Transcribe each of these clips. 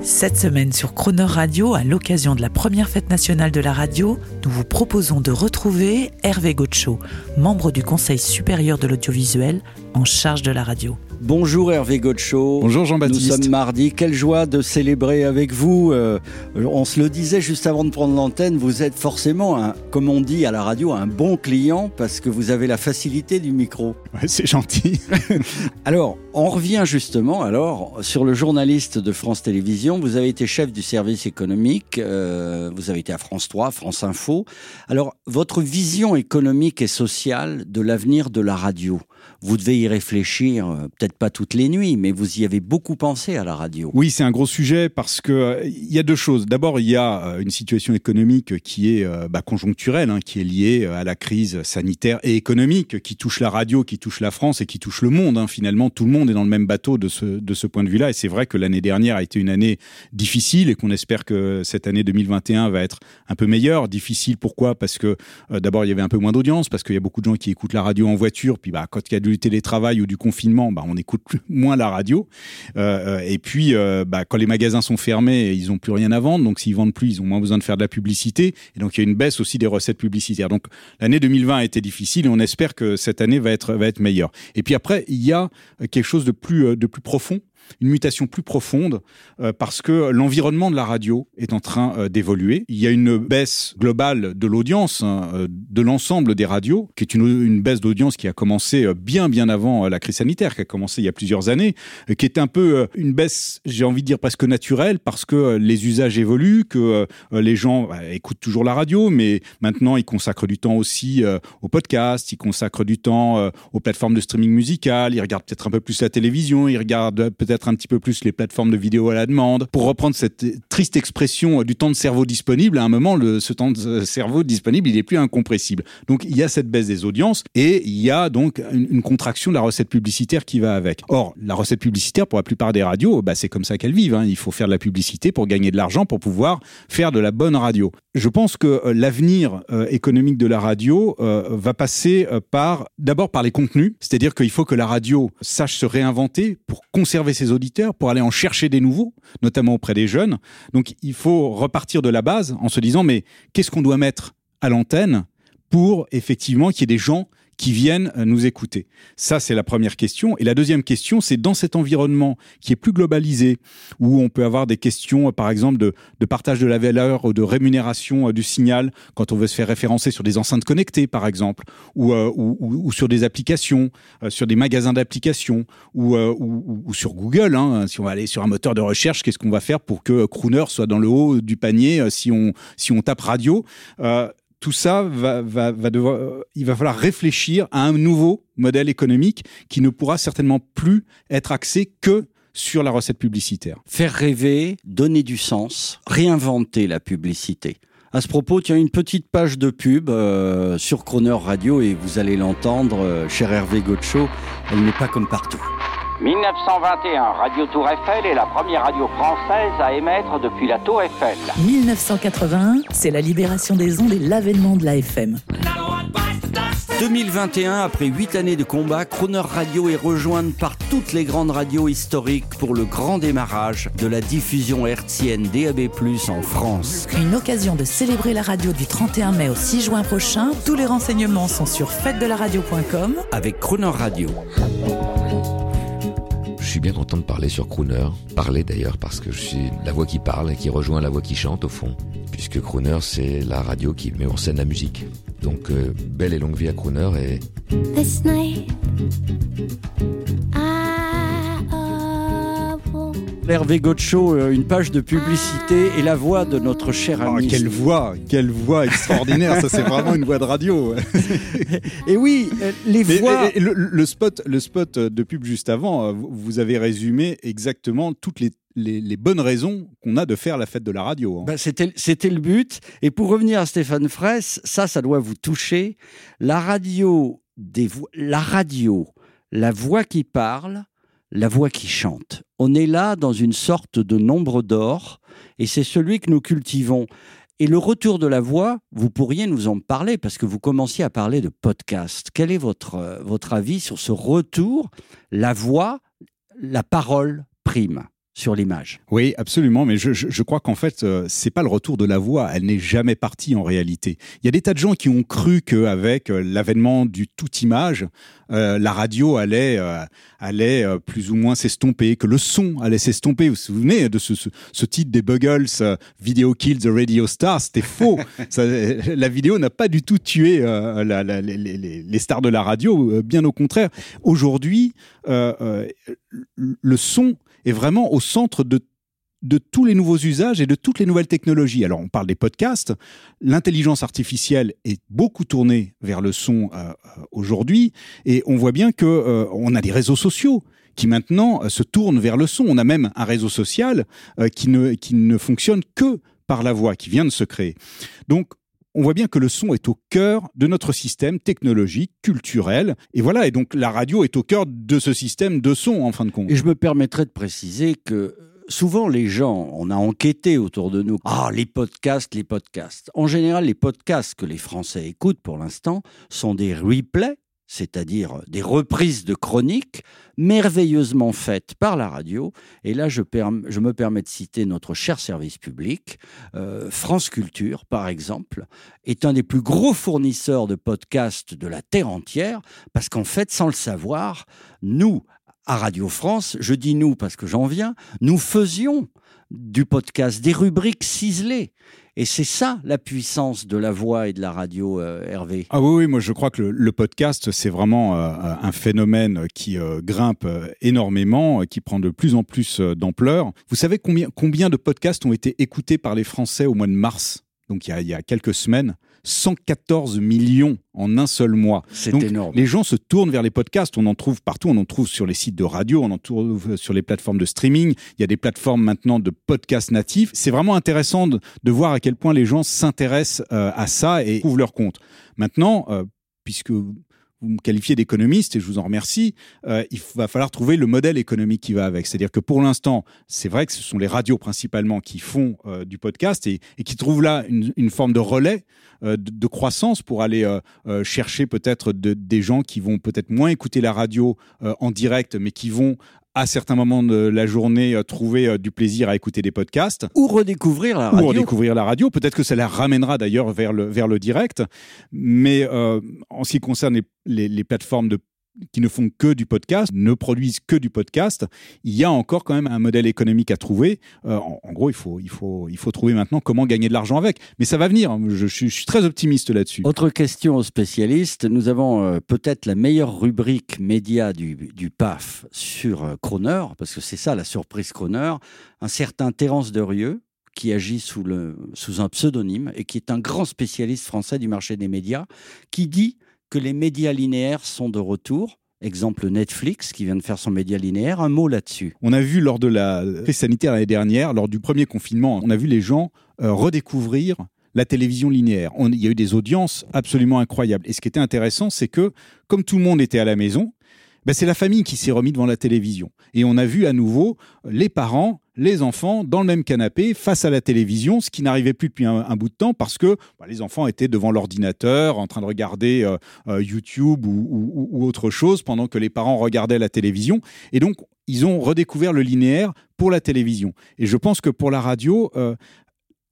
Cette semaine sur Croner Radio, à l'occasion de la première fête nationale de la radio, nous vous proposons de retrouver Hervé Gaucho, membre du Conseil supérieur de l'audiovisuel en charge de la radio. Bonjour Hervé Gaucho. Bonjour Nous Jean-Baptiste. sommes mardi. Quelle joie de célébrer avec vous. Euh, on se le disait juste avant de prendre l'antenne, vous êtes forcément, un, comme on dit à la radio, un bon client parce que vous avez la facilité du micro. Ouais, c'est gentil. Alors, on revient justement alors sur le journaliste de France Télévisions. Vous avez été chef du service économique, euh, vous avez été à France 3, France Info. Alors, votre vision économique et sociale de l'avenir de la radio, vous devez y réfléchir, euh, peut-être pas toutes les nuits, mais vous y avez beaucoup pensé à la radio. Oui, c'est un gros sujet parce que euh, il y a deux choses. D'abord, il y a euh, une situation économique qui est bah, conjoncturelle, hein, qui est liée à la crise sanitaire et économique, qui touche la radio, qui touche la France et qui touche le monde. hein. Finalement, tout le monde est dans le même bateau de ce, point de vue-là. Et c'est vrai que l'année dernière a été une année difficile et qu'on espère que cette année 2021 va être un peu meilleure. Difficile, pourquoi? Parce que d'abord, il y avait un peu moins d'audience, parce qu'il y a beaucoup de gens qui écoutent la radio en voiture. Puis bah, quand il y a du télétravail ou du confinement, bah, on écoute moins la radio. Euh, euh, et puis, euh, bah, quand les magasins sont fermés, ils n'ont plus rien à vendre. Donc, s'ils vendent plus, ils ont moins besoin de faire de la publicité. Et donc, il y a une baisse aussi des recettes publicitaires. Donc, l'année 2020 a été difficile et on espère que cette année va être, va être meilleure. Et puis après, il y a quelque chose de plus, de plus profond une mutation plus profonde euh, parce que l'environnement de la radio est en train euh, d'évoluer. Il y a une baisse globale de l'audience hein, euh, de l'ensemble des radios, qui est une, baisse d'audience qui a commencé bien bien avant la crise sanitaire, qui a commencé il y a plusieurs années, qui est un peu une baisse, j'ai envie de dire presque naturelle, parce que les usages évoluent, que les gens bah, écoutent toujours la radio, mais maintenant ils consacrent du temps aussi euh, au podcast, ils consacrent du temps aux plateformes de streaming musical, ils regardent peut-être un peu plus la télévision, ils regardent peut-être un petit peu plus les plateformes de vidéo à la demande. Pour reprendre cette triste expression euh, du temps de cerveau disponible, à un moment, le, ce temps de cerveau disponible, il est plus incompressible. Donc il y a cette baisse des audiences et il y a donc une, contraction de la recette publicitaire qui va avec. Or, la recette publicitaire, pour la plupart des radios, bah, c'est comme ça qu'elles vivent. hein. Il faut faire de la publicité pour gagner de l'argent, pour pouvoir faire de la bonne radio. Je pense que euh, l'avenir euh, économique de la radio va passer par d'abord par les contenus, c'est-à-dire qu'il faut que la radio sache se réinventer pour conserver ses auditeurs, pour aller en chercher des nouveaux, notamment auprès des jeunes. Donc il faut repartir de la base en se disant mais qu'est-ce qu'on doit mettre à l'antenne pour effectivement qu'il y ait des gens qui viennent euh, nous écouter Ça, c'est la première question. Et la deuxième question, c'est dans cet environnement qui est plus globalisé, où on peut avoir des questions, euh, par exemple, de, de partage de la valeur ou de rémunération euh, du signal, quand on veut se faire référencer sur des enceintes connectées, par exemple, ou, ou, ou- sur des applications, sur des magasins d'applications, ou, euh, ou, sur Google. Hein, si on va aller sur un moteur de recherche, qu'est-ce qu'on va faire pour que Crooner soit dans le haut du panier si on, si on tape radio tout ça va, devoir, il va falloir réfléchir à un nouveau modèle économique qui ne pourra certainement plus être axé que sur la recette publicitaire. Faire rêver, donner du sens, réinventer la publicité. À ce propos, tiens, une petite page de pub euh, sur Croner Radio et vous allez l'entendre, euh, cher Hervé Gaucho, elle n'est pas comme partout. 1921, Radio Tour Eiffel est la première radio française à émettre depuis la Tour Eiffel. 1981, c'est la libération des ondes et l'avènement de la FM. 2021, après huit années de combat, Croner Radio est rejointe par toutes les grandes radios historiques pour le grand démarrage de la diffusion hertzienne DAB+, en France. Une occasion de célébrer la radio du 31 mai au 6 juin prochain. Tous les renseignements sont sur fête-de-la-radio.com. Avec Croner Radio. Suis bien content de parler sur Crooner. Parler d'ailleurs parce que je suis la voix qui parle et qui rejoint la voix qui chante au fond. Puisque Crooner c'est la radio qui met en scène la musique. Donc euh, belle et longue vie à Crooner et Hervé Gotcho, euh, une page de publicité et la voix de notre cher Oh, ami. quelle voix, quelle voix extraordinaire. Ça, c'est vraiment une voix de radio. Et oui, euh, les Mais- voix. et- et le, le spot, le spot de pub juste avant, euh, vous avez résumé exactement toutes les, les- les bonnes raisons qu'on a de faire la fête de la radio. hein. Bah, c'était, le but. Et pour revenir à Stéphane Fraisse, ça, ça doit vous toucher. La radio, des la radio, la voix qui parle, la voix qui chante. On est là dans une sorte de nombre d'or, et c'est celui que nous cultivons. Et le retour de la voix, vous pourriez nous en parler parce que vous commenciez à parler de podcast. Quel est votre, euh, votre avis sur ce retour La voix, la parole prime? Sur l'image. Oui, absolument, mais je, je- je crois qu'en fait, euh, c'est pas le retour de la voix, elle n'est jamais partie en réalité. Il y a des tas de gens qui ont cru qu'avec euh, l'avènement du tout image, euh, la radio allait, euh, allait plus ou moins s'estomper, que le son allait s'estomper. Vous vous souvenez de ce, ce, ce titre des Buggles, Video Kills the Radio Star C'était faux. Ça, la vidéo n'a pas du tout tué la- la- les, les- les- les stars de la radio, bien au contraire. Aujourd'hui, le son est vraiment au centre de tous les nouveaux usages et de toutes les nouvelles technologies. Alors, on parle des podcasts. L'intelligence artificielle est beaucoup tournée vers le son euh, euh, aujourd'hui, et on voit bien que euh, a des réseaux sociaux qui maintenant se tournent vers le son. On a même un réseau social qui ne qui ne fonctionne que par la voix, qui vient de se créer. Donc on voit bien que le son est au cœur de notre système technologique, culturel. Et voilà, et donc la radio est au cœur de ce système de son, en fin de compte. Et je me permettrai de préciser que souvent les gens, on a enquêté autour de nous, ah les podcasts, les podcasts. En général, les podcasts que les Français écoutent pour l'instant sont des replays, c'est-à-dire des reprises de chroniques merveilleusement faites par la radio. Et là, je, me permets de citer notre cher service public. Euh, France Culture, par exemple, est un des plus gros fournisseurs de podcasts de la Terre entière, parce qu'en fait, sans le savoir, nous, à Radio France, je dis nous parce que j'en viens, nous faisions du podcast, des rubriques ciselées. Et c'est ça la puissance de la voix et de la radio, euh, Hervé. Ah oui, oui, moi je crois que le, podcast, c'est vraiment euh, un phénomène qui euh, grimpe énormément, qui prend de plus en plus d'ampleur. Vous savez combien, combien de podcasts ont été écoutés par les Français au mois de mars? Donc il y, a, il y a quelques semaines, 114 millions en un seul mois. C'est énorme. Les gens se tournent vers les podcasts. On en trouve partout. On en trouve sur les sites de radio. On en trouve sur les plateformes de streaming. Il y a des plateformes maintenant de podcasts natifs. C'est vraiment intéressant de, de voir à quel point les gens s'intéressent euh, à ça et trouvent leur compte. Maintenant, euh, puisque vous me qualifiez d'économiste et je vous en remercie, euh, il va falloir trouver le modèle économique qui va avec. C'est-à-dire que pour l'instant, c'est vrai que ce sont les radios principalement qui font euh, du podcast et, qui trouvent là une, forme de relais euh, de, croissance pour aller euh, euh, chercher peut-être de- des gens qui vont peut-être moins écouter la radio en direct, mais qui vont à certains moments de la journée euh, trouver euh, du plaisir à écouter des podcasts Ou redécouvrir la ou radio. redécouvrir la radio. Peut-être que ça la ramènera d'ailleurs vers le, vers le direct. Mais euh, en ce qui concerne les, les- les plateformes de qui ne font que du podcast, ne produisent que du podcast, il y a encore quand même un modèle économique à trouver. Euh, en, gros, il faut, il, faut, il faut trouver maintenant comment gagner de l'argent avec. Mais ça va venir. Je, suis- je suis très optimiste là-dessus. Autre question aux spécialistes. Nous avons euh, peut-être la meilleure rubrique média du, du PAF sur euh, Croner, parce que c'est ça la surprise Croner. Un certain Terence Derieux, qui agit sous, le, sous un pseudonyme et qui est un grand spécialiste français du marché des médias, qui dit que les médias linéaires sont de retour. Exemple Netflix qui vient de faire son média linéaire. Un mot là-dessus. On a vu lors de la crise sanitaire l'année dernière, lors du premier confinement, on a vu les gens euh, redécouvrir la télévision linéaire. On- il y a eu des audiences absolument incroyables. Et ce qui était intéressant, c'est que comme tout le monde était à la maison, ben, c'est la famille qui s'est remis devant la télévision. Et on a vu à nouveau les parents, les enfants dans le même canapé face à la télévision, ce qui n'arrivait plus depuis un, bout de temps parce que bah, les enfants étaient devant l'ordinateur en train de regarder euh, euh, YouTube ou, ou- ou autre chose pendant que les parents regardaient la télévision. Et donc, ils ont redécouvert le linéaire pour la télévision. Et je pense que pour la radio, euh,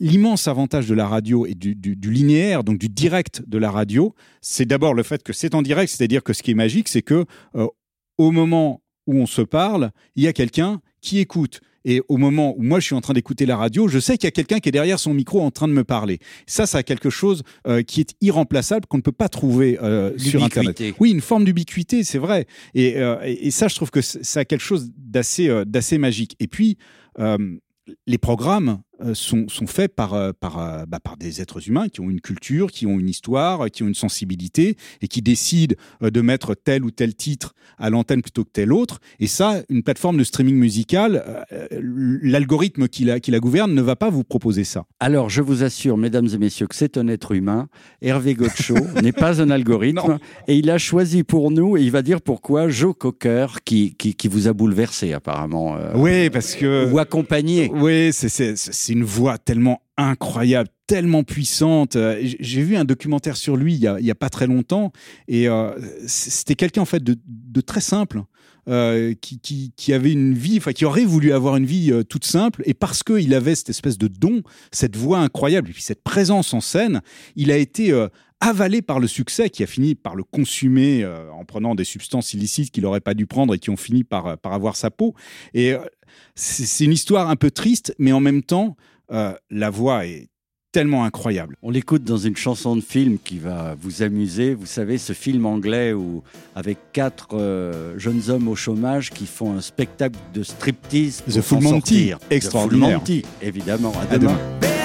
l'immense avantage de la radio et du, du- du linéaire, donc du direct de la radio, c'est d'abord le fait que c'est en direct, c'est-à-dire que ce qui est magique, c'est que euh, au moment où on se parle, il y a quelqu'un qui écoute. Et au moment où moi je suis en train d'écouter la radio, je sais qu'il y a quelqu'un qui est derrière son micro en train de me parler. Ça, ça a quelque chose euh, qui est irremplaçable, qu'on ne peut pas trouver euh, sur Internet. Oui, une forme d'ubiquité, c'est vrai. Et, euh, et- ça, je trouve que ça a quelque chose d'assez euh, d'assez magique. Et puis, euh, les programmes sont, sont, faits par, euh, par, euh, bah, par des êtres humains qui ont une culture, qui ont une histoire, qui ont une sensibilité et qui décident de mettre tel ou tel titre à l'antenne plutôt que tel autre. Et ça, une plateforme de streaming musical, l'algorithme qui la, qui la gouverne ne va pas vous proposer ça. Alors, je vous assure, mesdames et messieurs, que c'est un être humain. Hervé Gotcho n'est pas un algorithme. Et il a choisi pour nous, et il va dire pourquoi, Joe Cocker, qui, qui, qui vous a bouleversé apparemment. oui, parce que... Ou accompagné. Oui, c'est c'est une voix tellement incroyable, tellement puissante. Euh, j'ai vu un documentaire sur lui il y a, pas très longtemps et euh, c'était quelqu'un en fait de, très simple. Euh, qui, avait une vie, enfin qui aurait voulu avoir une vie toute simple, et parce qu'il avait cette espèce de don, cette voix incroyable, et puis cette présence en scène, il a été avalé par le succès, qui a fini par le consumer en prenant des substances illicites qu'il n'aurait pas dû prendre et qui ont fini par, par avoir sa peau. Et c'est une histoire un peu triste, mais en même temps, euh, la voix est tellement incroyable. On l'écoute dans une chanson de film qui va vous amuser. Vous savez, ce film anglais où, avec quatre euh, jeunes hommes au chômage qui font un spectacle de striptease The Full Monty, extraordinaire. The Full Monty, évidemment. À, demain. Demain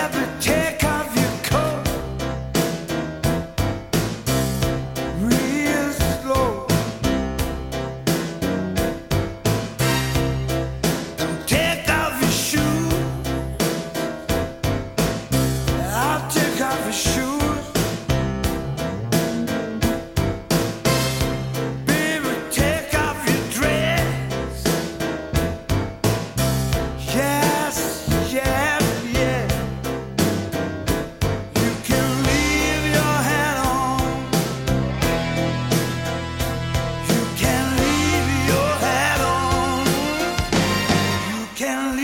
can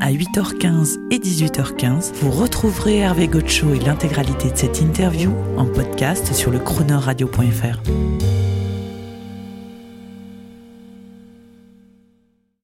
à 8h15 et 18h15, vous retrouverez Hervé Gotcho et l'intégralité de cette interview en podcast sur le chroneurradio.fr.